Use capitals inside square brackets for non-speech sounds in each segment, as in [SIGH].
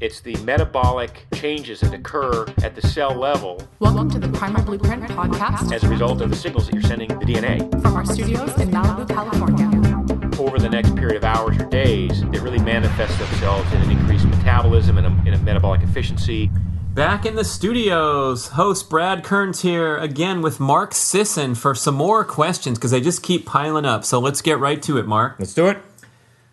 It's the metabolic changes that occur at the cell level Welcome to the Primal Blueprint podcast as a result of the signals that you're sending the DNA. from our studios in Malibu, California. Over the next period of hours or days, they really manifest themselves in an increased metabolism and a, in a metabolic efficiency. Back in the studios, host Brad Kearns here again with Mark Sisson for some more questions because they just keep piling up. So let's get right to it, Mark. Let's do it.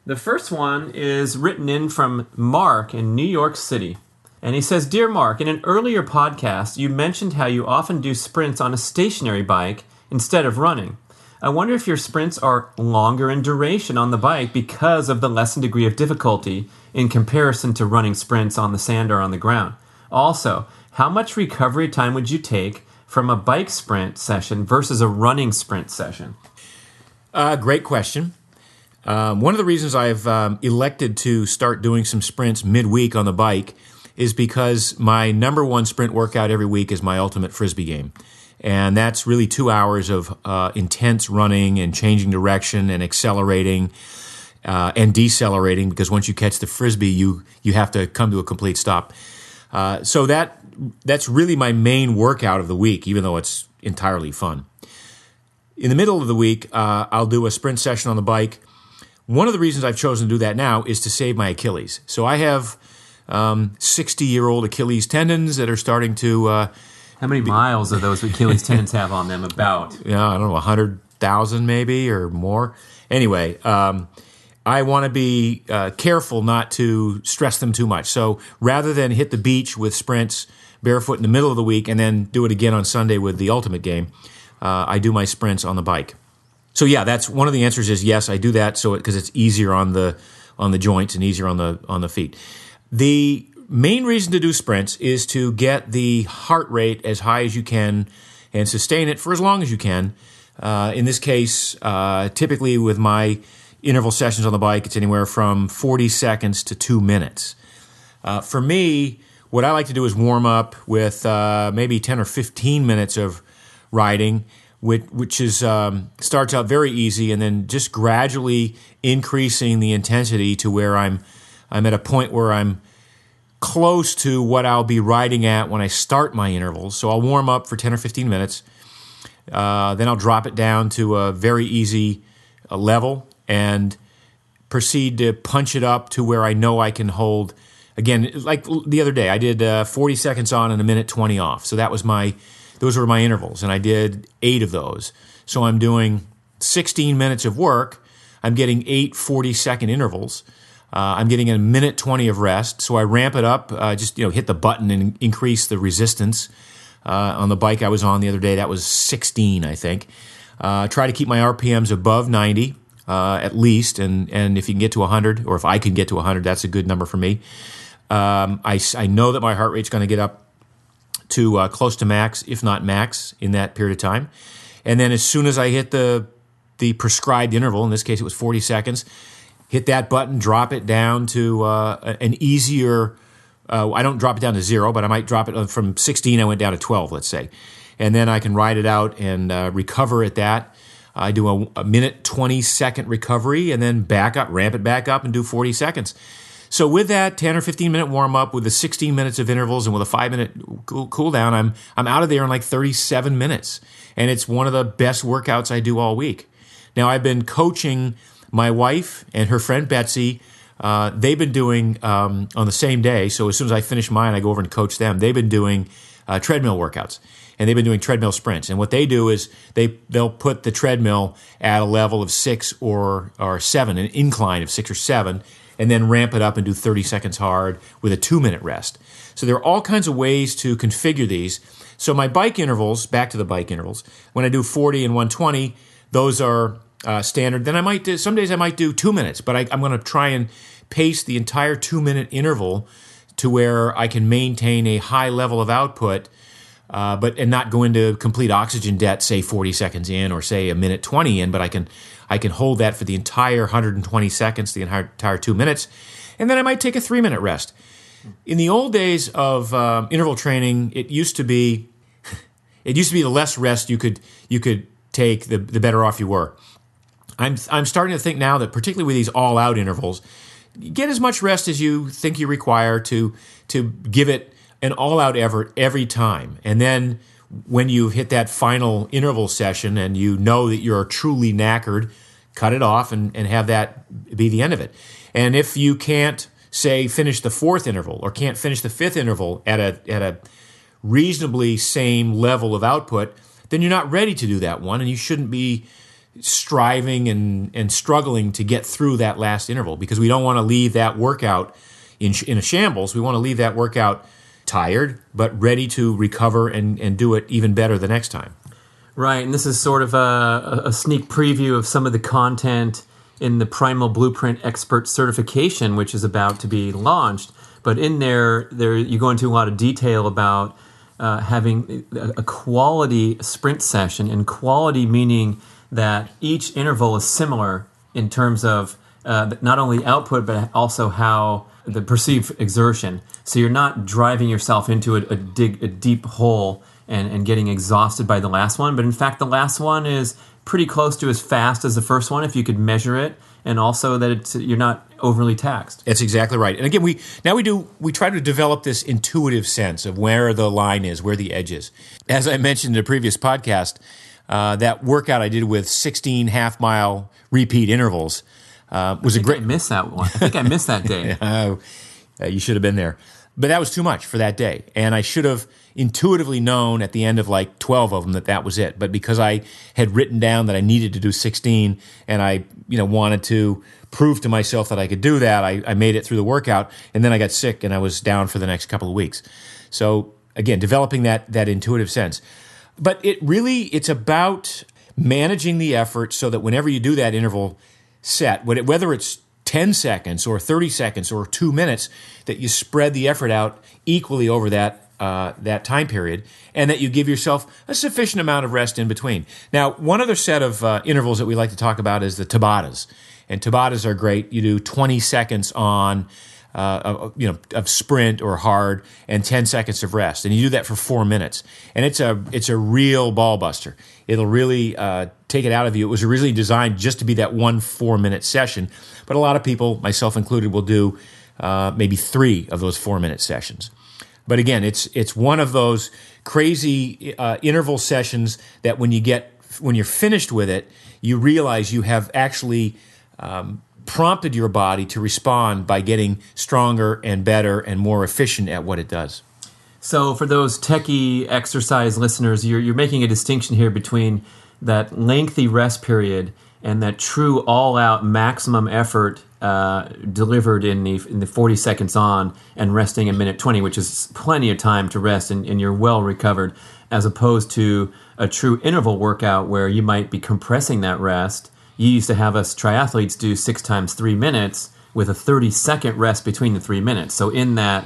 The first one is written in from Mark in New York City. And he says Dear Mark, in an earlier podcast, you mentioned how you often do sprints on a stationary bike instead of running. I wonder if your sprints are longer in duration on the bike because of the lessened degree of difficulty in comparison to running sprints on the sand or on the ground. Also, how much recovery time would you take from a bike sprint session versus a running sprint session? Uh, great question. Um, one of the reasons I've um, elected to start doing some sprints midweek on the bike is because my number one sprint workout every week is my ultimate frisbee game. And that's really two hours of uh, intense running and changing direction and accelerating uh, and decelerating because once you catch the frisbee, you, you have to come to a complete stop. Uh, so that that's really my main workout of the week, even though it's entirely fun. In the middle of the week, uh, I'll do a sprint session on the bike. One of the reasons I've chosen to do that now is to save my Achilles. So I have 60 year old Achilles tendons that are starting to, uh, How many miles of those Achilles [LAUGHS] tendons have on them? About. yeah, I don't know, 100,000 maybe or more. Anyway, um, I want to be uh, careful not to stress them too much. So rather than hit the beach with sprints barefoot in the middle of the week and then do it again on Sunday with the ultimate game, uh, I do my sprints on the bike. So yeah, that's one of the answers is yes, I do that so because it's easier on the on the joints and easier on the on the feet. The main reason to do sprints is to get the heart rate as high as you can and sustain it for as long as you can. Uh, in this case, uh, typically with my interval sessions on the bike, it's anywhere from 40 seconds to two minutes. Uh, for me, what I like to do is warm up with uh, maybe 10 or 15 minutes of riding, which, which is um, starts out very easy and then just gradually increasing the intensity to where I'm I'm at a point where I'm close to what I'll be riding at when I start my intervals. So I'll warm up for 10 or 15 minutes. Uh, then I'll drop it down to a very easy uh, level and proceed to punch it up to where I know I can hold. Again, like the other day, I did uh, 40 seconds on and a minute 20 off. So that was my, those were my intervals, and I did eight of those. So I'm doing 16 minutes of work. I'm getting eight 40 second intervals. Uh, I'm getting a minute 20 of rest. So I ramp it up, uh, just you know, hit the button and increase the resistance. Uh, on the bike I was on the other day, that was 16, I think. Uh, try to keep my RPMs above 90 uh, at least, and and if you can get to 100, or if I can get to 100, that's a good number for me. Um, I, I know that my heart rate's going to get up to uh, close to max, if not max, in that period of time. And then as soon as I hit the the prescribed interval, in this case it was 40 seconds, hit that button, drop it down to uh, an easier. Uh, I don't drop it down to zero, but I might drop it uh, from 16. I went down to 12, let's say, and then I can ride it out and uh, recover at that. I do a, a minute 20 second recovery and then back up, ramp it back up, and do 40 seconds. So with that 10 or 15 minute warm up, with the 16 minutes of intervals, and with a five minute cool, down, I'm I'm out of there in like 37 minutes, and it's one of the best workouts I do all week. Now I've been coaching my wife and her friend Betsy. Uh, they've been doing um, on the same day. So as soon as I finish mine, I go over and coach them. They've been doing uh, treadmill workouts, and they've been doing treadmill sprints. And what they do is they they'll put the treadmill at a level of six or or seven, an incline of six or seven, and then ramp it up and do 30 seconds hard with a two minute rest. So there are all kinds of ways to configure these. So my bike intervals, back to the bike intervals, when I do 40 and 120, those are uh, standard. Then I might do, some days I might do two minutes, but I, I'm going to try and pace the entire two minute interval to where I can maintain a high level of output, uh, but and not go into complete oxygen debt, say 40 seconds in or say a minute 20 in, but I can I can hold that for the entire 120 seconds, the entire, two minutes, and then I might take a three minute rest. In the old days of um, interval training, it used to be [LAUGHS] it used to be the less rest you could you could take, the the better off you were. I'm I'm starting to think now that particularly with these all out intervals, get as much rest as you think you require to to give it an all-out effort every time. And then when you hit that final interval session and you know that you're truly knackered, cut it off and, and have that be the end of it. And if you can't say finish the fourth interval or can't finish the fifth interval at a at a reasonably same level of output, then you're not ready to do that one and you shouldn't be striving and, and struggling to get through that last interval because we don't want to leave that workout in, in a shambles. We want to leave that workout tired, but ready to recover and, and do it even better the next time. Right, and this is sort of a, a sneak preview of some of the content in the Primal Blueprint Expert Certification, which is about to be launched. But in there, there you go into a lot of detail about uh, having a quality sprint session, and quality meaning that each interval is similar in terms of uh, not only output but also how the perceived exertion. So you're not driving yourself into a, a dig a deep hole and, and getting exhausted by the last one. But in fact, the last one is pretty close to as fast as the first one if you could measure it, and also that it's you're not overly taxed. That's exactly right. And again, we now we do we try to develop this intuitive sense of where the line is, where the edge is. As I mentioned in a previous podcast, uh, that workout I did with 16 half mile repeat intervals uh, was a great. I that one. I think I missed that day. [LAUGHS] uh, you should have been there, but that was too much for that day, and I should have intuitively known at the end of like 12 of them that that was it. But because I had written down that I needed to do 16, and I you know wanted to prove to myself that I could do that, I, I made it through the workout, and then I got sick and I was down for the next couple of weeks. So again, developing that that intuitive sense. But it really it's about managing the effort so that whenever you do that interval set, whether it's 10 seconds or 30 seconds or two minutes, that you spread the effort out equally over that. Uh, that time period, and that you give yourself a sufficient amount of rest in between. Now, one other set of uh, intervals that we like to talk about is the Tabatas, and Tabatas are great. You do 20 seconds on, uh, you know, of sprint or hard, and 10 seconds of rest, and you do that for four minutes, and it's a it's a real ball buster. It'll really uh, take it out of you. It was originally designed just to be that one four minute session, but a lot of people, myself included, will do uh, maybe three of those four minute sessions. But again, it's it's one of those crazy uh, interval sessions that when you get when you're finished with it, you realize you have actually um, prompted your body to respond by getting stronger and better and more efficient at what it does. So, for those techie exercise listeners, you're, you're making a distinction here between that lengthy rest period and that true all out maximum effort uh, delivered in the, in the 40 seconds on and resting a minute 20, which is plenty of time to rest and, and you're well recovered, as opposed to a true interval workout where you might be compressing that rest you used to have us triathletes do six times three minutes with a 30 second rest between the three minutes. So in that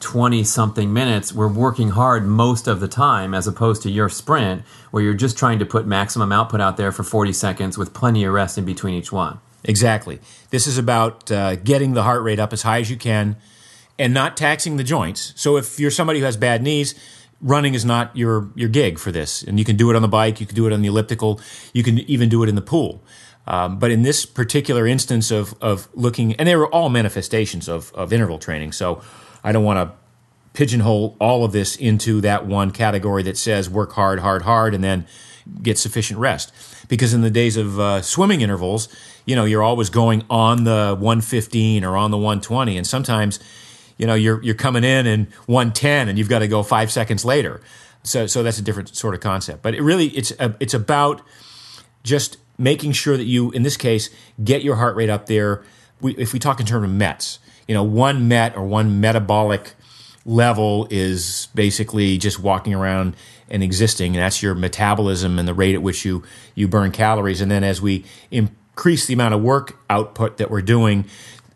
20 something minutes, we're working hard most of the time as opposed to your sprint where you're just trying to put maximum output out there for 40 seconds with plenty of rest in between each one. Exactly. This is about uh, getting the heart rate up as high as you can and not taxing the joints. So if you're somebody who has bad knees, running is not your your gig for this. And you can do it on the bike, you can do it on the elliptical, you can even do it in the pool. Um, but in this particular instance of, of looking, and they were all manifestations of, of interval training. So I don't want to pigeonhole all of this into that one category that says work hard, hard, hard, and then get sufficient rest. Because in the days of uh, swimming intervals, you know, you're always going on the 115 or on the 120, and sometimes, you know, you're you're coming in in 110 and you've got to go five seconds later. So so that's a different sort of concept. But it really it's a, it's about just making sure that you, in this case, get your heart rate up there. We, if we talk in terms of METs, you know, one MET or one metabolic level is basically just walking around and existing, and that's your metabolism and the rate at which you you burn calories. And then as we increase the amount of work output that we're doing,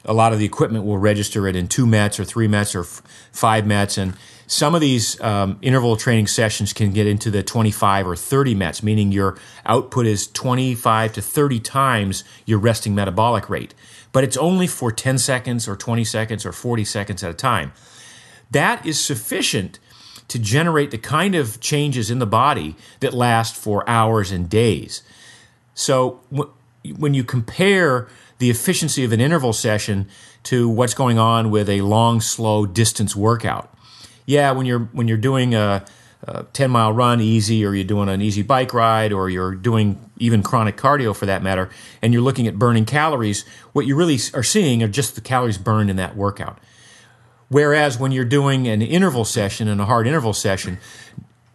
a lot of the equipment will register it in two METs or three METs or f- five METs, and some of these um, interval training sessions can get into the 25 or 30 METs, meaning your output is 25 to 30 times your resting metabolic rate. But it's only for 10 seconds or 20 seconds or 40 seconds at a time. That is sufficient to generate the kind of changes in the body that last for hours and days. So when you compare the efficiency of an interval session to what's going on with a long, slow distance workout. Yeah, when you're when you're doing a, a 10 mile run easy, or you're doing an easy bike ride, or you're doing even chronic cardio for that matter, and you're looking at burning calories, what you really are seeing are just the calories burned in that workout. Whereas when you're doing an interval session and a hard interval session,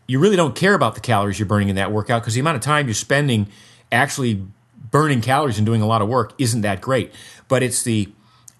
you really don't care about the calories you're burning in that workout because the amount of time you're spending actually burning calories and doing a lot of work isn't that great. But it's the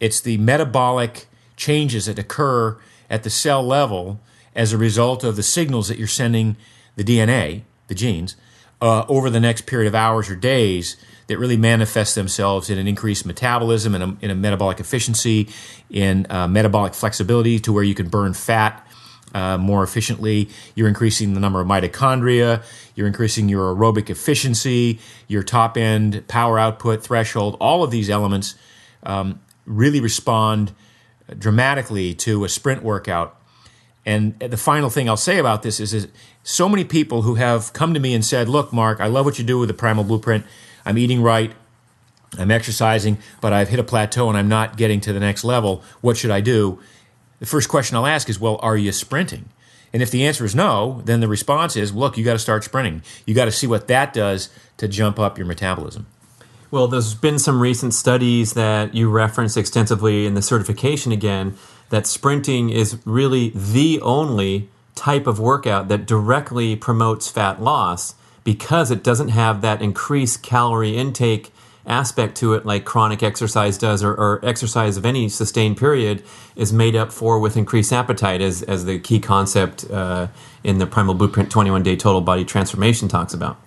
it's the metabolic changes that occur at the cell level as a result of the signals that you're sending the DNA, the genes, uh, over the next period of hours or days that really manifest themselves in an increased metabolism and in a metabolic efficiency, in uh, metabolic flexibility to where you can burn fat uh, more efficiently. You're increasing the number of mitochondria. You're increasing your aerobic efficiency, your top end power output threshold. All of these elements um, really respond dramatically to a sprint workout. And the final thing I'll say about this is, is so many people who have come to me and said, Look, Mark, I love what you do with the Primal Blueprint. I'm eating right, I'm exercising, but I've hit a plateau and I'm not getting to the next level. What should I do? The first question I'll ask is, well, are you sprinting? And if the answer is no, then the response is, look, you got to start sprinting. You got to see what that does to jump up your metabolism. Well, there's been some recent studies that you referenced extensively in the certification again that sprinting is really the only type of workout that directly promotes fat loss because it doesn't have that increased calorie intake aspect to it like chronic exercise does or, or, exercise of any sustained period is made up for with increased appetite as, as the key concept uh, in the primal blueprint 21 day total body transformation talks about.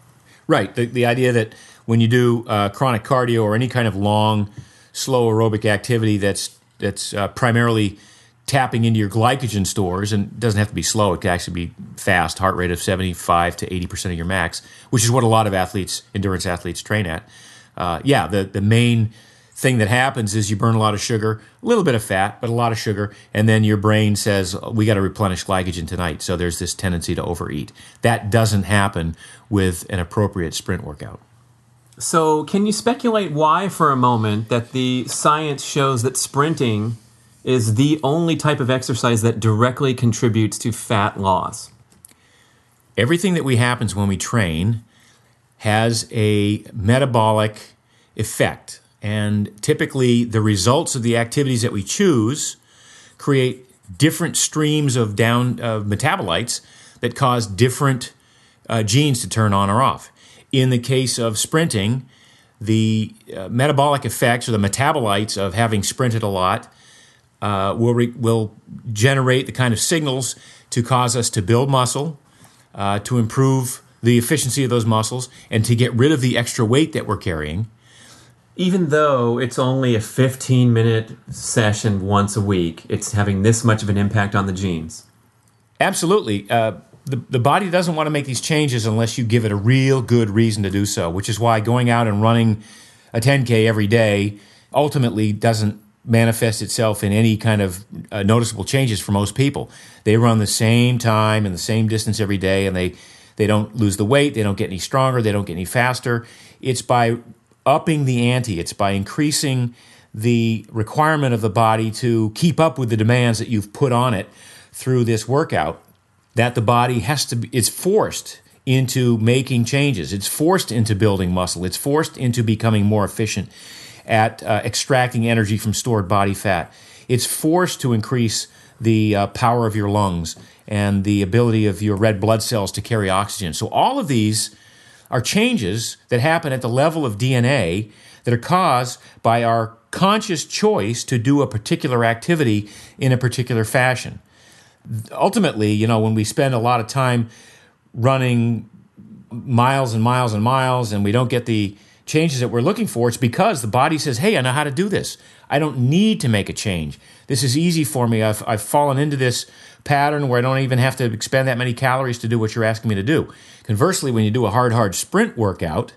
Right. The, the idea that when you do uh, chronic cardio or any kind of long slow aerobic activity that's that's uh, primarily tapping into your glycogen stores and doesn't have to be slow it can actually be fast heart rate of 75 to 80% of your max which is what a lot of athletes endurance athletes train at uh, yeah the, the main thing that happens is you burn a lot of sugar a little bit of fat but a lot of sugar and then your brain says we got to replenish glycogen tonight. So there's this tendency to overeat. That doesn't happen with an appropriate sprint workout. So can you speculate why for a moment that the science shows that sprinting is the only type of exercise that directly contributes to fat loss. Everything that we happens when we train has a metabolic effect, and typically the results of the activities that we choose create different streams of down uh, metabolites that cause different uh, genes to turn on or off. In the case of sprinting, the uh, metabolic effects or the metabolites of having sprinted a lot uh, will, re- will generate the kind of signals to cause us to build muscle, uh, to improve the efficiency of those muscles, and to get rid of the extra weight that we're carrying. Even though it's only a 15 minute session once a week, it's having this much of an impact on the genes. Absolutely. Uh, the, the body doesn't want to make these changes unless you give it a real good reason to do so, which is why going out and running a 10K every day ultimately doesn't manifest itself in any kind of uh, noticeable changes for most people. They run the same time and the same distance every day, and they they don't lose the weight, they don't get any stronger, they don't get any faster. It's by upping the ante, it's by increasing the requirement of the body to keep up with the demands that you've put on it through this workout that the body has to be, it's forced into making changes. It's forced into building muscle. It's forced into becoming more efficient at uh, extracting energy from stored body fat. It's forced to increase the uh, power of your lungs and the ability of your red blood cells to carry oxygen. So, all of these are changes that happen at the level of DNA that are caused by our conscious choice to do a particular activity in a particular fashion. Ultimately, you know, when we spend a lot of time running miles and miles and miles and we don't get the changes that we're looking for, it's because the body says, hey, I know how to do this. I don't need to make a change. This is easy for me. I've, I've fallen into this pattern where I don't even have to expend that many calories to do what you're asking me to do. Conversely, when you do a hard, hard sprint workout,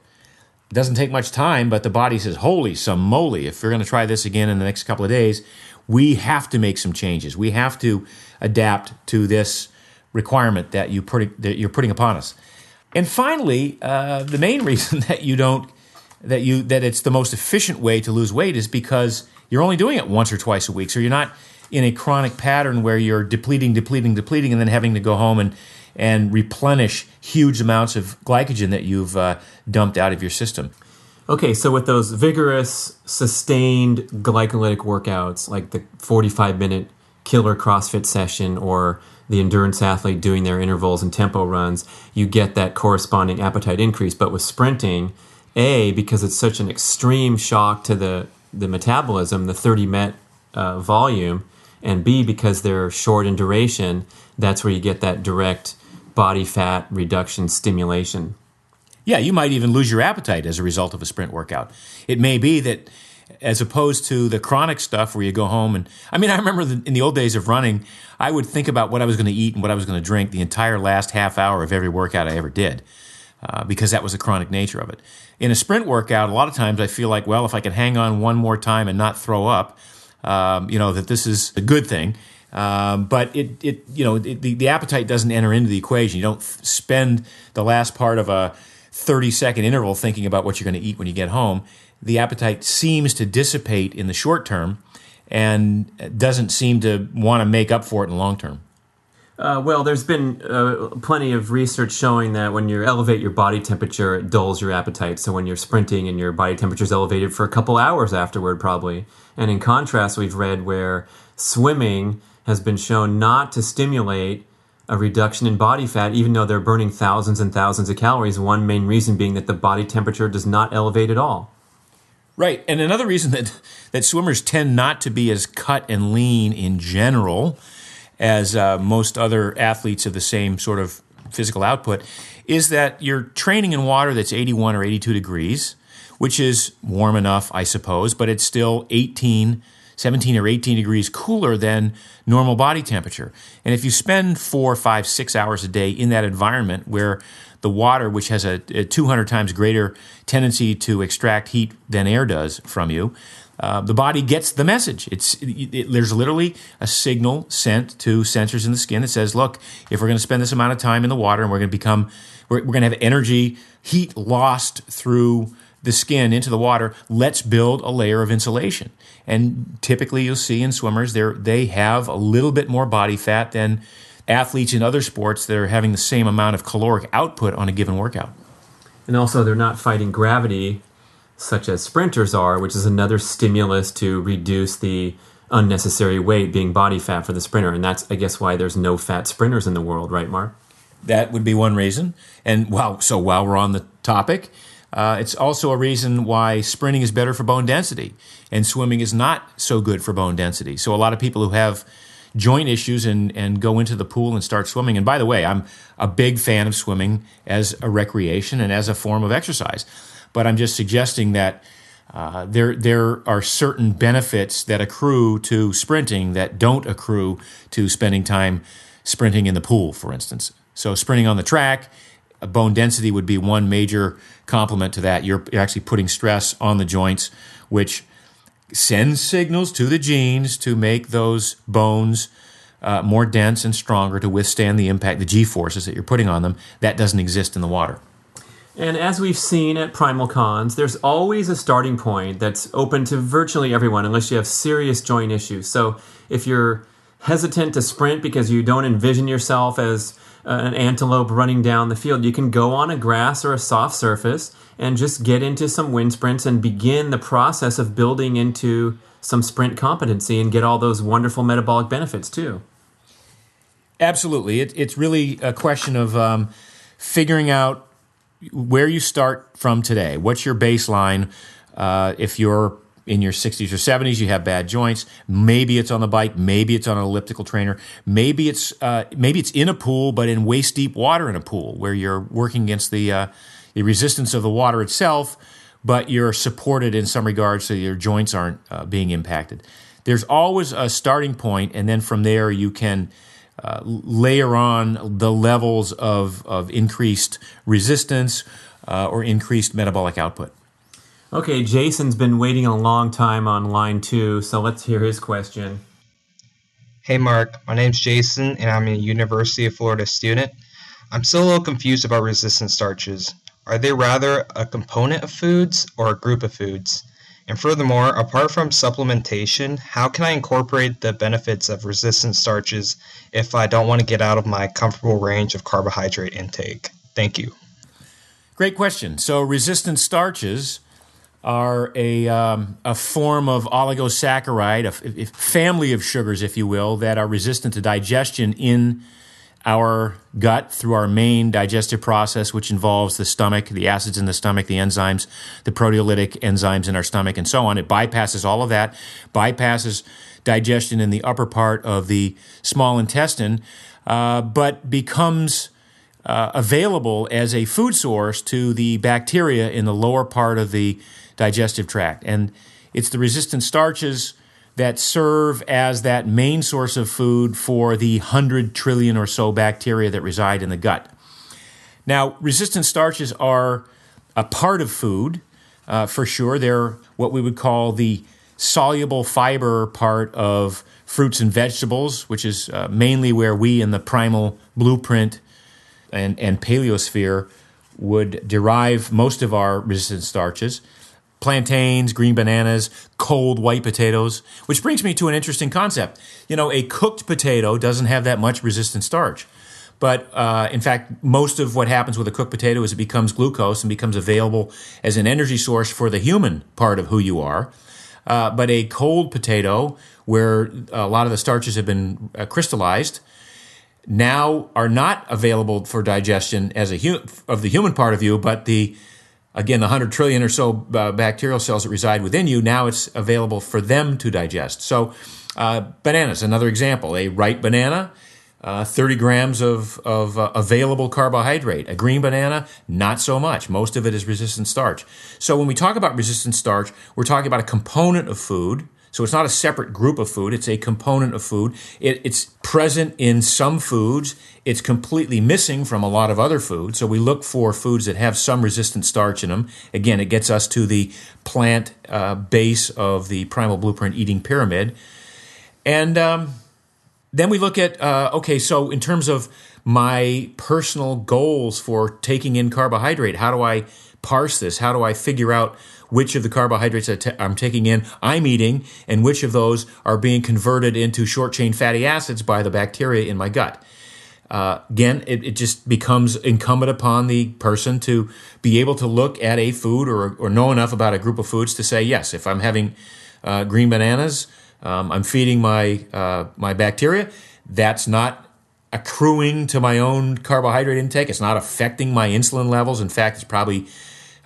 it doesn't take much time, but the body says, holy some moly, if you're going to try this again in the next couple of days, we have to make some changes. We have to adapt to this requirement that, you put, that you're putting upon us. And finally, uh, the main [LAUGHS] reason that you don't that you that it's the most efficient way to lose weight is because you're only doing it once or twice a week. So you're not in a chronic pattern where you're depleting, depleting, depleting, and then having to go home and and replenish huge amounts of glycogen that you've uh, dumped out of your system. Okay, so with those vigorous, sustained glycolytic workouts, like the 45 minute killer CrossFit session or the endurance athlete doing their intervals and tempo runs, you get that corresponding appetite increase. But with sprinting, A, because it's such an extreme shock to the, the metabolism, the 30 met uh, volume, and B, because they're short in duration, that's where you get that direct body fat reduction stimulation. Yeah, you might even lose your appetite as a result of a sprint workout. It may be that as opposed to the chronic stuff where you go home and I mean I remember the, in the old days of running I would think about what I was going to eat and what I was going to drink the entire last half hour of every workout I ever did uh, because that was the chronic nature of it. In a sprint workout, a lot of times I feel like well if I can hang on one more time and not throw up, um, you know that this is a good thing. Um, but it, it, you know, it, the, the appetite doesn't enter into the equation. You don't f- spend the last part of a 30 second interval thinking about what you're going to eat when you get home the appetite seems to dissipate in the short term and doesn't seem to want to make up for it in the long term. Uh, well, there's been uh, plenty of research showing that when you elevate your body temperature, it dulls your appetite. So when you're sprinting and your body temperature is elevated for a couple hours afterward, probably. And in contrast, we've read where swimming has been shown not to stimulate a reduction in body fat, even though they're burning thousands and thousands of calories. One main reason being that the body temperature does not elevate at all. Right. And another reason that, that swimmers tend not to be as cut and lean in general as uh, most other athletes of the same sort of physical output is that you're training in water that's 81 or 82 degrees, which is warm enough, I suppose, but it's still 18, 17 or 18 degrees cooler than normal body temperature. And if you spend four, five, six hours a day in that environment where the water, which has a, a 200 times greater tendency to extract heat than air does from you, uh, the body gets the message. It's it, it, there's literally a signal sent to sensors in the skin that says, "Look, if we're going to spend this amount of time in the water and we're going to become, we're, we're going to have energy, heat lost through the skin into the water. Let's build a layer of insulation." And typically, you'll see in swimmers, they they have a little bit more body fat than athletes in other sports that are having the same amount of caloric output on a given workout. And also, they're not fighting gravity such as sprinters are, which is another stimulus to reduce the unnecessary weight being body fat for the sprinter. And that's, I guess, why there's no fat sprinters in the world, right, Mark? That would be one reason. And wow, so while we're on the topic, uh, it's also a reason why sprinting is better for bone density and swimming is not so good for bone density. So a lot of people who have joint issues and, and go into the pool and start swimming. And by the way, I'm a big fan of swimming as a recreation and as a form of exercise. But I'm just suggesting that uh, there, there are certain benefits that accrue to sprinting that don't accrue to spending time sprinting in the pool, for instance. So, sprinting on the track, bone density would be one major complement to that. You're actually putting stress on the joints, which sends signals to the genes to make those bones uh, more dense and stronger to withstand the impact, the g forces that you're putting on them. That doesn't exist in the water. And as we've seen at Primal Cons, there's always a starting point that's open to virtually everyone unless you have serious joint issues. So if you're hesitant to sprint because you don't envision yourself as an antelope running down the field, you can go on a grass or a soft surface and just get into some wind sprints and begin the process of building into some sprint competency and get all those wonderful metabolic benefits too. Absolutely. It, it's really a question of um, figuring out where you start from today. What's your baseline? Uh, if you're in your 60s or 70s, you have bad joints. Maybe it's on the bike. Maybe it's on an elliptical trainer. Maybe it's uh, maybe it's in a pool, but in waist deep water in a pool where you're working against the uh, the resistance of the water itself, but you're supported in some regards so your joints aren't uh, being impacted. There's always a starting point, and then from there you can. Uh, layer on the levels of, of increased resistance uh, or increased metabolic output. Okay, Jason's been waiting a long time on line two, so let's hear his question. Hey, Mark. My name's Jason, and I'm a University of Florida student. I'm still a little confused about resistant starches. Are they rather a component of foods or a group of foods? And furthermore, apart from supplementation, how can I incorporate the benefits of resistant starches if I don't want to get out of my comfortable range of carbohydrate intake? Thank you. Great question. So, resistant starches are a, um, a form of oligosaccharide, a, a family of sugars, if you will, that are resistant to digestion in our gut through our main digestive process, which involves the stomach, the acids in the stomach, the enzymes, the proteolytic enzymes in our stomach, and so on. It bypasses all of that, bypasses digestion in the upper part of the small intestine, uh, but becomes uh, available as a food source to the bacteria in the lower part of the digestive tract. And it's the resistant starches that serve as that main source of food for the 100 trillion or so bacteria that reside in the gut. Now, resistant starches are a part of food uh, for sure. They're what we would call the soluble fiber part of fruits and vegetables, which is uh, mainly where we in the primal blueprint and, and paleosphere would derive most of our resistant starches plantains, green bananas, cold white potatoes, which brings me to an interesting concept. You know, a cooked potato doesn't have that much resistant starch. But uh, in fact, most of what happens with a cooked potato is it becomes glucose and becomes available as an energy source for the human part of who you are. Uh, but a cold potato, where a lot of the starches have been uh, crystallized, now are not available for digestion as a hu- of the human part of you, but the again, the 100 trillion or so uh, bacterial cells that reside within you, now it's available for them to digest. So, uh, bananas, another example. A ripe banana, uh, 30 grams of, of uh, available carbohydrate. A green banana, not so much. Most of it is resistant starch. So, when we talk about resistant starch, we're talking about a component of food so it's not a separate group of food, it's a component of food. It, it's present in some foods, it's completely missing from a lot of other foods. So we look for foods that have some resistant starch in them. Again, it gets us to the plant uh, base of the primal blueprint eating pyramid. And um, then we look at uh, okay, so in terms of my personal goals for taking in carbohydrate, how do I parse this? How do I figure out which of the carbohydrates I'm taking in, I'm eating, and which of those are being converted into short chain fatty acids by the bacteria in my gut. Uh, again, it, it, just becomes incumbent upon the person to be able to look at a food or, or know enough about a group of foods to say, yes, if I'm having uh, green bananas, um, I'm feeding my, uh, my bacteria. That's not accruing to my own carbohydrate intake. It's not affecting my insulin levels. In fact, it's probably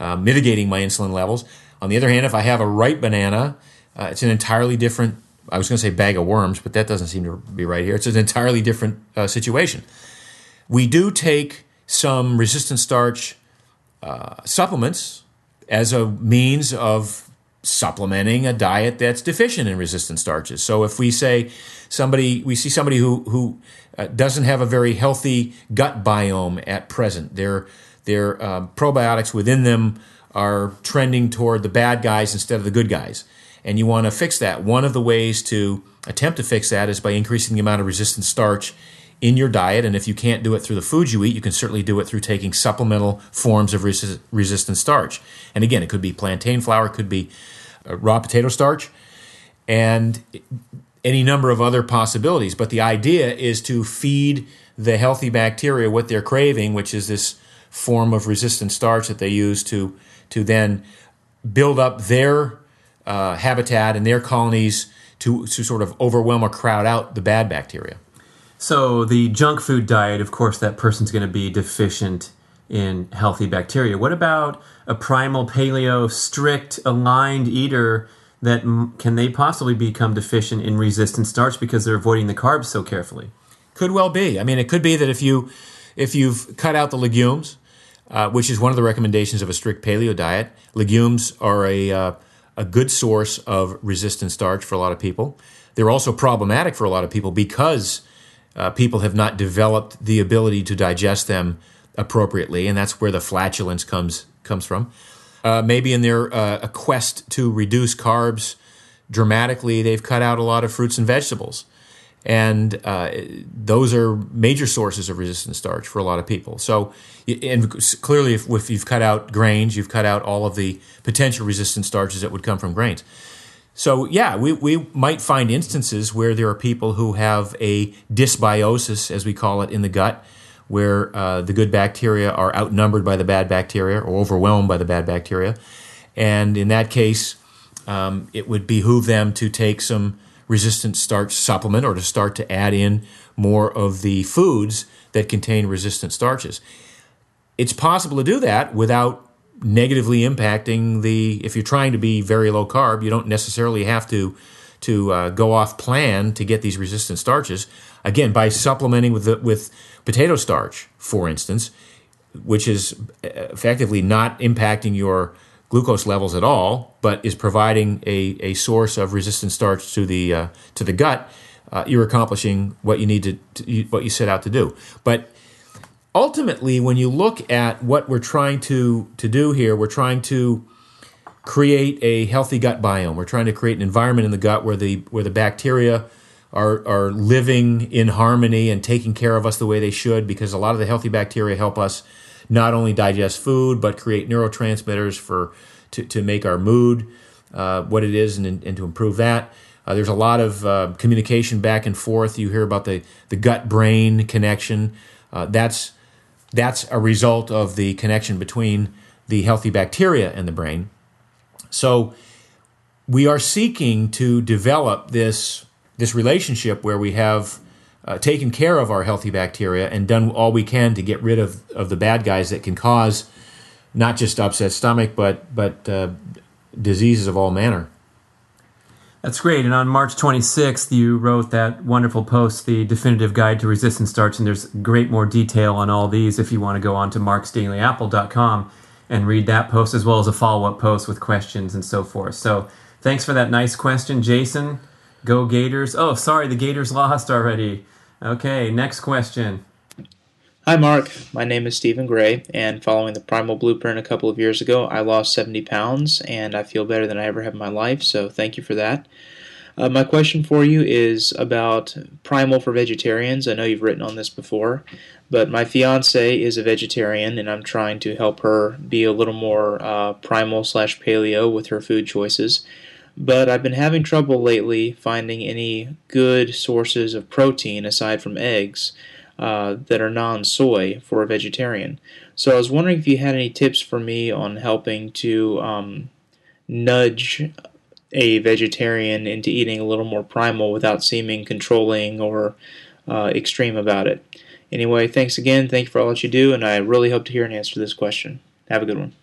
uh, mitigating my insulin levels. On the other hand, if I have a ripe banana, uh, it's an entirely different. I was going to say bag of worms, but that doesn't seem to be right here. It's an entirely different uh, situation. We do take some resistant starch uh, supplements as a means of supplementing a diet that's deficient in resistant starches. So if we say somebody, we see somebody who who uh, doesn't have a very healthy gut biome at present, they're their uh, probiotics within them are trending toward the bad guys instead of the good guys. And you want to fix that. One of the ways to attempt to fix that is by increasing the amount of resistant starch in your diet. And if you can't do it through the foods you eat, you can certainly do it through taking supplemental forms of resist- resistant starch. And again, it could be plantain flour, it could be uh, raw potato starch, and any number of other possibilities. But the idea is to feed the healthy bacteria what they're craving, which is this form of resistant starch that they use to to then build up their uh, habitat and their colonies to to sort of overwhelm or crowd out the bad bacteria. So the junk food diet, of course, that person's going to be deficient in healthy bacteria. What about a primal paleo strict aligned eater? That can they possibly become deficient in resistant starch because they're avoiding the carbs so carefully? Could well be. I mean, it could be that if you if you've cut out the legumes, uh, which is one of the recommendations of a strict paleo diet. Legumes are a, uh, a good source of resistant starch for a lot of people. They're also problematic for a lot of people because uh, people have not developed the ability to digest them appropriately, and that's where the flatulence comes comes from. Uh, maybe in their uh, a quest to reduce carbs dramatically, they've cut out a lot of fruits and vegetables. And uh, those are major sources of resistant starch for a lot of people. So, and clearly, if, if, you've cut out grains, you've cut out all of the potential resistant starches that would come from grains. So, yeah, we, we might find instances where there are people who have a dysbiosis, as we call it, in the gut, where uh, the good bacteria are outnumbered by the bad bacteria or overwhelmed by the bad bacteria. And in that case, um, it would behoove them to take some resistant starch supplement or to start to add in more of the foods that contain resistant starches. It's possible to do that without negatively impacting the if you're trying to be very low carb you don't necessarily have to to uh, go off plan to get these resistant starches again by supplementing with the, with potato starch for instance which is uh, effectively not impacting your glucose levels at all, but is providing a, a source of resistant starch to the uh, to the gut, uh, you're accomplishing what you need to, to, what you set out to do. But ultimately, when you look at what we're trying to to do here, we're trying to create a healthy gut biome. We're trying to create an environment in the gut where the where the bacteria are are living in harmony and taking care of us the way they should because a lot of the healthy bacteria help us not only digest food but create neurotransmitters for to, to make our mood uh, what it is and, and to improve that. Uh, there's a lot of uh, communication back and forth. You hear about the, the gut brain connection. Uh, that's that's a result of the connection between the healthy bacteria and the brain. So we are seeking to develop this this relationship where we have uh, taken care of our healthy bacteria and done all we can to get rid of, of the bad guys that can cause not just upset stomach, but but uh, diseases of all manner. That's great. And on March 26th, you wrote that wonderful post, The Definitive Guide to Resistant Starch. And there's great more detail on all these if you want to go on to marksdailyapple.com and read that post, as well as a follow up post with questions and so forth. So thanks for that nice question, Jason. Go Gators. Oh, sorry, the Gators lost already. Okay, next question. Hi, Mark. My name is Stephen Gray, and following the Primal Blueprint a couple of years ago, I lost 70 pounds, and I feel better than I ever have in my life, so thank you for that. Uh, my question for you is about Primal for vegetarians. I know you've written on this before, but my fiance is a vegetarian, and I'm trying to help her be a little more uh, primal slash paleo with her food choices. But I've been having trouble lately finding any good sources of protein aside from eggs. Uh, that are non soy for a vegetarian. So I was wondering if you had any tips for me on helping to um, nudge a vegetarian into eating a little more primal without seeming controlling or uh, extreme about it. Anyway, thanks again. Thank you for all that you do, and I really hope to hear an answer to this question. Have a good one.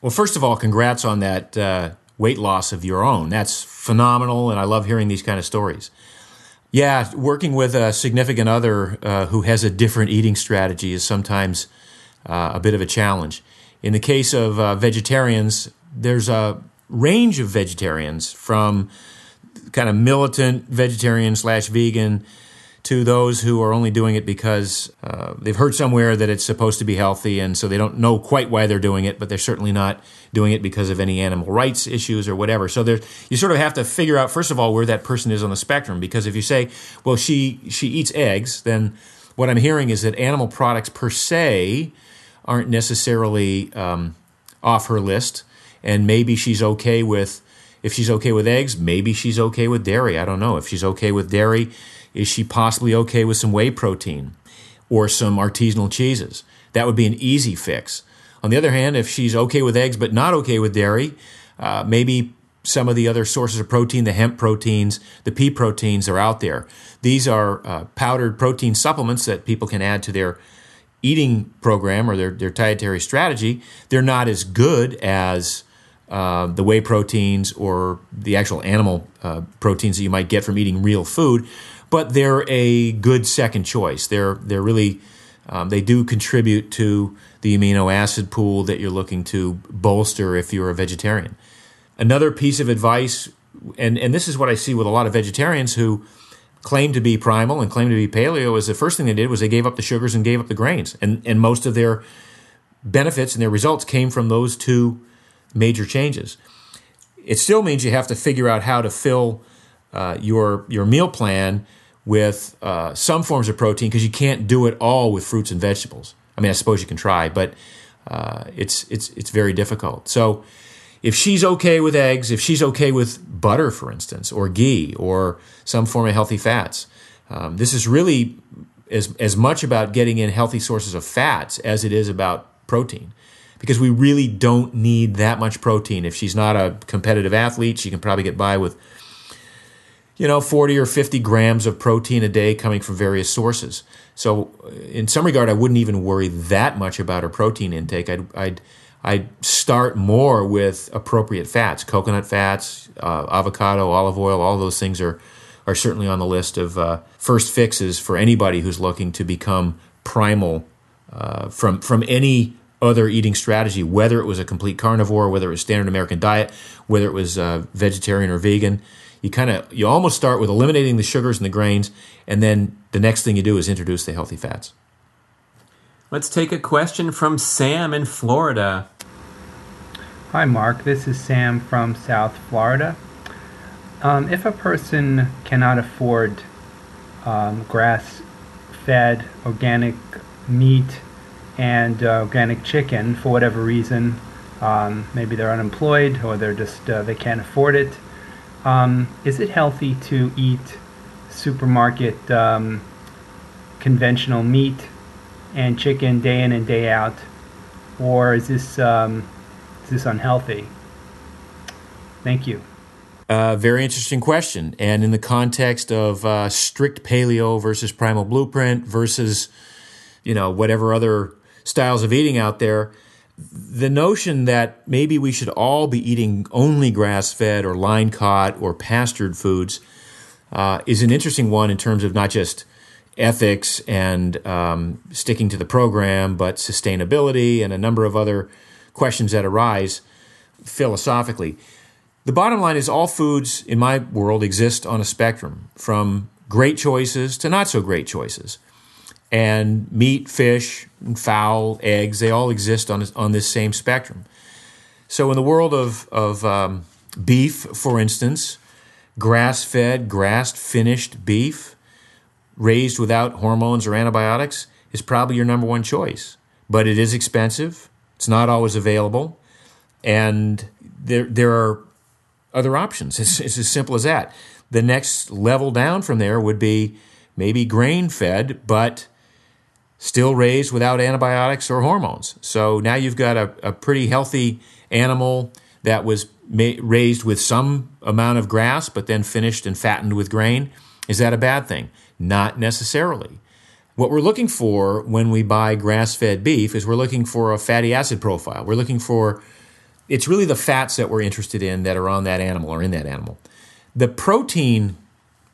Well, first of all, congrats on that uh, weight loss of your own. That's phenomenal, and I love hearing these kind of stories. Yeah, working with a significant other uh, who has a different eating strategy is sometimes uh, a bit of a challenge. In the case of uh, vegetarians, there's a range of vegetarians from kind of militant vegetarian slash vegan to those who are only doing it because uh, they've heard somewhere that it's supposed to be healthy, and so they don't know quite why they're doing it, but they're certainly not doing it because of any animal rights issues or whatever. So there, you sort of have to figure out first of all where that person is on the spectrum, because if you say, well, she she eats eggs, then what I'm hearing is that animal products per se aren't necessarily um, off her list, and maybe she's okay with. If she's okay with eggs, maybe she's okay with dairy. I don't know. If she's okay with dairy, is she possibly okay with some whey protein or some artisanal cheeses? That would be an easy fix. On the other hand, if she's okay with eggs but not okay with dairy, uh, maybe some of the other sources of protein, the hemp proteins, the pea proteins are out there. These are uh, powdered protein supplements that people can add to their eating program or their, their dietary strategy. They're not as good as uh, the whey proteins or the actual animal uh, proteins that you might get from eating real food, but they're a good second choice. They're they're really um, they do contribute to the amino acid pool that you're looking to bolster if you're a vegetarian. Another piece of advice, and and this is what I see with a lot of vegetarians who claim to be primal and claim to be paleo, is the first thing they did was they gave up the sugars and gave up the grains, and and most of their benefits and their results came from those two major changes. It still means you have to figure out how to fill uh, your your meal plan with uh, some forms of protein because you can't do it all with fruits and vegetables. I mean, I suppose you can try, but uh, it's it's it's very difficult. So, if she's okay with eggs, if she's okay with butter, for instance, or ghee, or some form of healthy fats, um, this is really as as much about getting in healthy sources of fats as it is about protein. Because we really don't need that much protein. If she's not a competitive athlete, she can probably get by with you know, 40 or 50 grams of protein a day coming from various sources. So, uh, in some regard, I wouldn't even worry that much about her protein intake. I'd, I'd, I'd start more with appropriate fats, coconut fats, uh, avocado, olive oil, all those things are, are certainly on the list of uh, first fixes for anybody who's looking to become primal uh, from, from any other eating strategy, whether it was a complete carnivore, whether it was standard American diet, whether it was uh, vegetarian or vegan you kind of you almost start with eliminating the sugars and the grains and then the next thing you do is introduce the healthy fats. Let's take a question from sam in florida. Hi mark. This is sam from south florida. Um, if a person cannot afford um, grass-fed organic meat and uh, organic chicken for whatever reason um, maybe they're unemployed or they're just uh, they can't afford it um, is it healthy to eat supermarket um, conventional meat and chicken day in and day out, or is this um, is this unhealthy? Thank you. Uh, very interesting question, and in the context of uh, strict paleo versus primal blueprint versus you know whatever other styles of eating out there the notion that maybe we should all be eating only grass fed or line caught or pastured foods uh, is an interesting one in terms of not just ethics and um, sticking to the program, but sustainability and a number of other questions that arise philosophically. The bottom line is all foods in my world exist on a spectrum from great choices to not so great choices and meat, fish, and fowl, eggs, they all exist on, on this same spectrum. So, in the world of, of um, beef, for instance, grass fed, grass finished beef raised without hormones or antibiotics is probably your number one choice. But it is expensive, it's not always available, and there, there are other options. It's, it's as simple as that. The next level down from there would be maybe grain fed, but still raised without antibiotics or hormones. So now you've got a, a pretty healthy animal that was ma- raised with some amount of grass, but then finished and fattened with grain. Is that a bad thing? Not necessarily. What we're looking for when we buy grass fed beef is we're looking for a fatty acid profile. We're looking for, it's really the fats that we're interested in that are on that animal or in that animal. The protein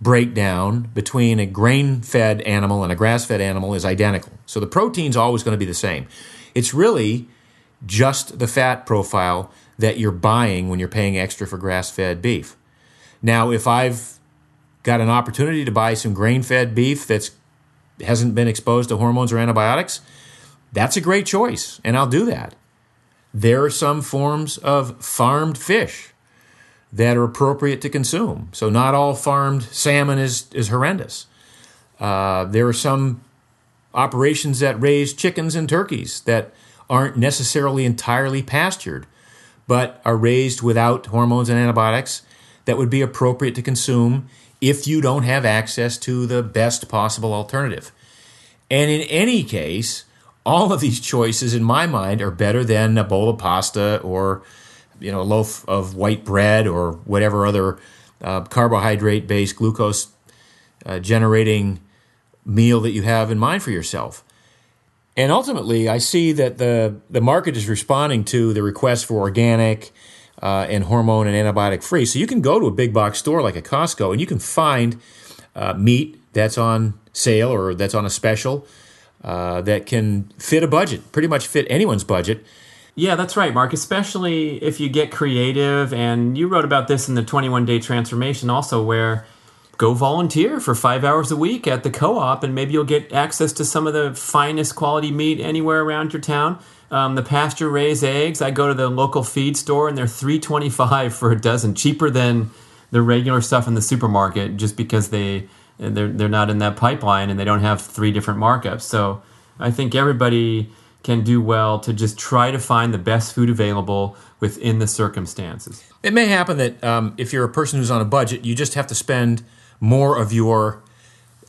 breakdown between a grain fed animal and a grass fed animal is identical. So the protein's always going to be the same. It's really just the fat profile that you're buying when you're paying extra for grass fed beef. Now, if I've got an opportunity to buy some grain fed beef that's hasn't been exposed to hormones or antibiotics, that's a great choice, and I'll do that. There are some forms of farmed fish that are appropriate to consume. So not all farmed salmon is is horrendous. Uh, there are some operations that raise chickens and turkeys that aren't necessarily entirely pastured, but are raised without hormones and antibiotics that would be appropriate to consume if you don't have access to the best possible alternative. And in any case, all of these choices, in my mind, are better than a bowl of pasta or you know, a loaf of white bread or whatever other uh, carbohydrate based glucose uh, generating meal that you have in mind for yourself. And ultimately, I see that the, the market is responding to the request for organic uh, and hormone and antibiotic free. So you can go to a big box store like a Costco and you can find uh, meat that's on sale or that's on a special uh, that can fit a budget, pretty much fit anyone's budget yeah, that's right, Mark. Especially if you get creative, and you wrote about this in the 21 day transformation also, where go volunteer for five hours a week at the co op, and maybe you'll get access to some of the finest quality meat anywhere around your town. Um, the pasture raised eggs, I go to the local feed store, and they're 325 for a dozen, cheaper than the regular stuff in the supermarket, just because they they're they're not in that pipeline and they don't have three different markups. So I think everybody can do well to just try to find the best food available within the circumstances. It may happen that um, if you're a person who's on a budget, you just have to spend more of your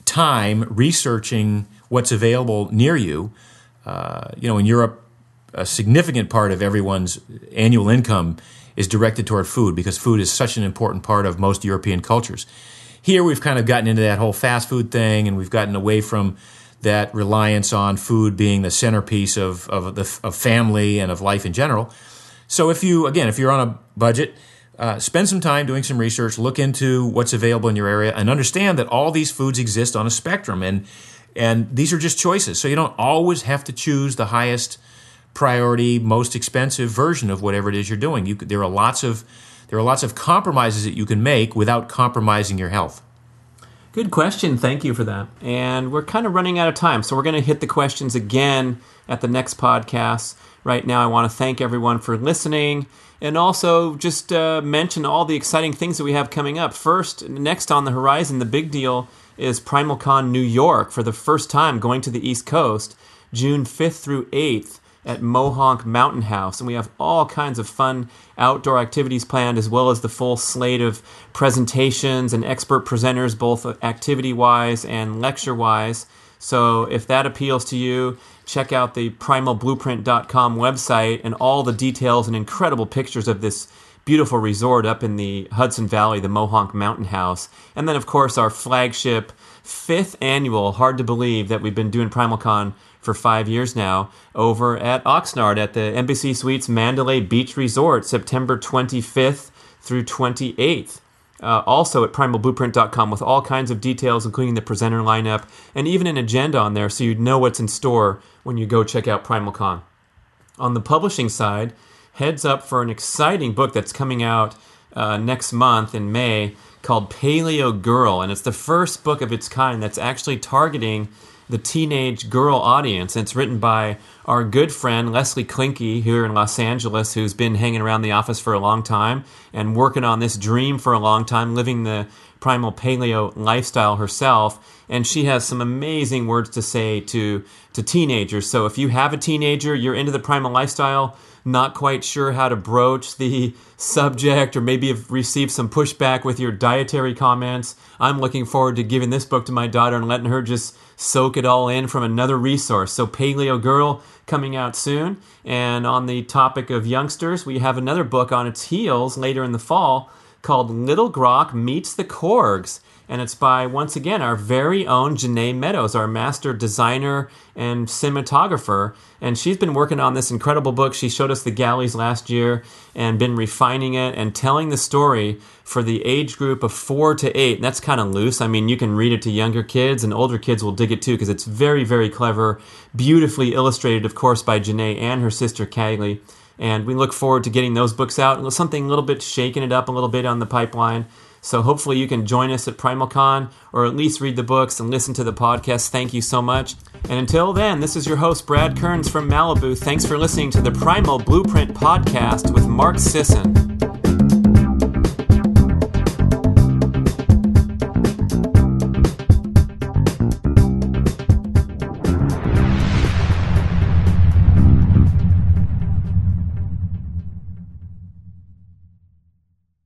time researching what's available near you. Uh, you know, in Europe, a significant part of everyone's annual income is directed toward food because food is such an important part of most European cultures. Here, we've kind of gotten into that whole fast food thing, and we've gotten away from that reliance on food being the centerpiece of of, the, of family and of life in general. So, if you again, if you're on a budget, uh, spend some time doing some research, look into what's available in your area, and understand that all these foods exist on a spectrum, and and these are just choices. So you don't always have to choose the highest priority, most expensive version of whatever it is you're doing. You, there are lots of there are lots of compromises that you can make without compromising your health. Good question. Thank you for that. And we're kind of running out of time, so we're going to hit the questions again at the next podcast. Right now, I want to thank everyone for listening and also just uh, mention all the exciting things that we have coming up. First, next on the horizon, the big deal is PrimalCon New York for the first time going to the East Coast, June 5th through 8th at Mohonk Mountain House. And we have all kinds of fun outdoor activities planned, as well as the full slate of presentations and expert presenters, both activity wise and lecture wise. So if that appeals to you, check out the primalblueprint.com website and all the details and incredible pictures of this beautiful resort up in the Hudson Valley, the Mohonk Mountain House. And then, of course, our flagship fifth annual, hard to believe that we've been doing PrimalCon for five years now, over at Oxnard at the Embassy Suites Mandalay Beach Resort, September 25th through 28th. Uh, also at primalblueprint.com with all kinds of details, including the presenter lineup and even an agenda on there so you know what's in store when you go check out PrimalCon. On the publishing side, heads up for an exciting book that's coming out uh, next month in May called Paleo Girl, and it's the first book of its kind that's actually targeting the teenage girl audience. And It's written by our good friend Leslie Klenke here in Los Angeles, who's been hanging around the office for a long time and working on this dream for a long time, living the primal paleo lifestyle herself. And she has some amazing words to say to, to teenagers. So if you have a teenager, you're into the primal lifestyle, not quite sure how to broach the subject, or maybe have received some pushback with your dietary comments, I'm looking forward to giving this book to my daughter and letting her just soak it all in from another resource. So, Paleo Girl coming out soon. And on the topic of youngsters, we have another book on its heels later in the fall called Little Grok Meets the Korgs and it's by once again our very own Janae Meadows, our master designer and cinematographer. And she's been working on this incredible book. She showed us the galleys last year and been refining it and telling the story for the age group of four to eight. And that's kind of loose. I mean, you can read it to younger kids, and older kids will dig it too because it's very, very clever, beautifully illustrated, of course, by Janae and her sister Kaylee. And we look forward to getting those books out. Something a little bit shaking it up a little bit on the pipeline. So hopefully you can join us at PrimalCon or at least read the books and listen to the podcast. Thank you so much. And until then, this is your host, Brad Kearns from Malibu. Thanks for listening to the Primal Blueprint podcast with Mark Sisson.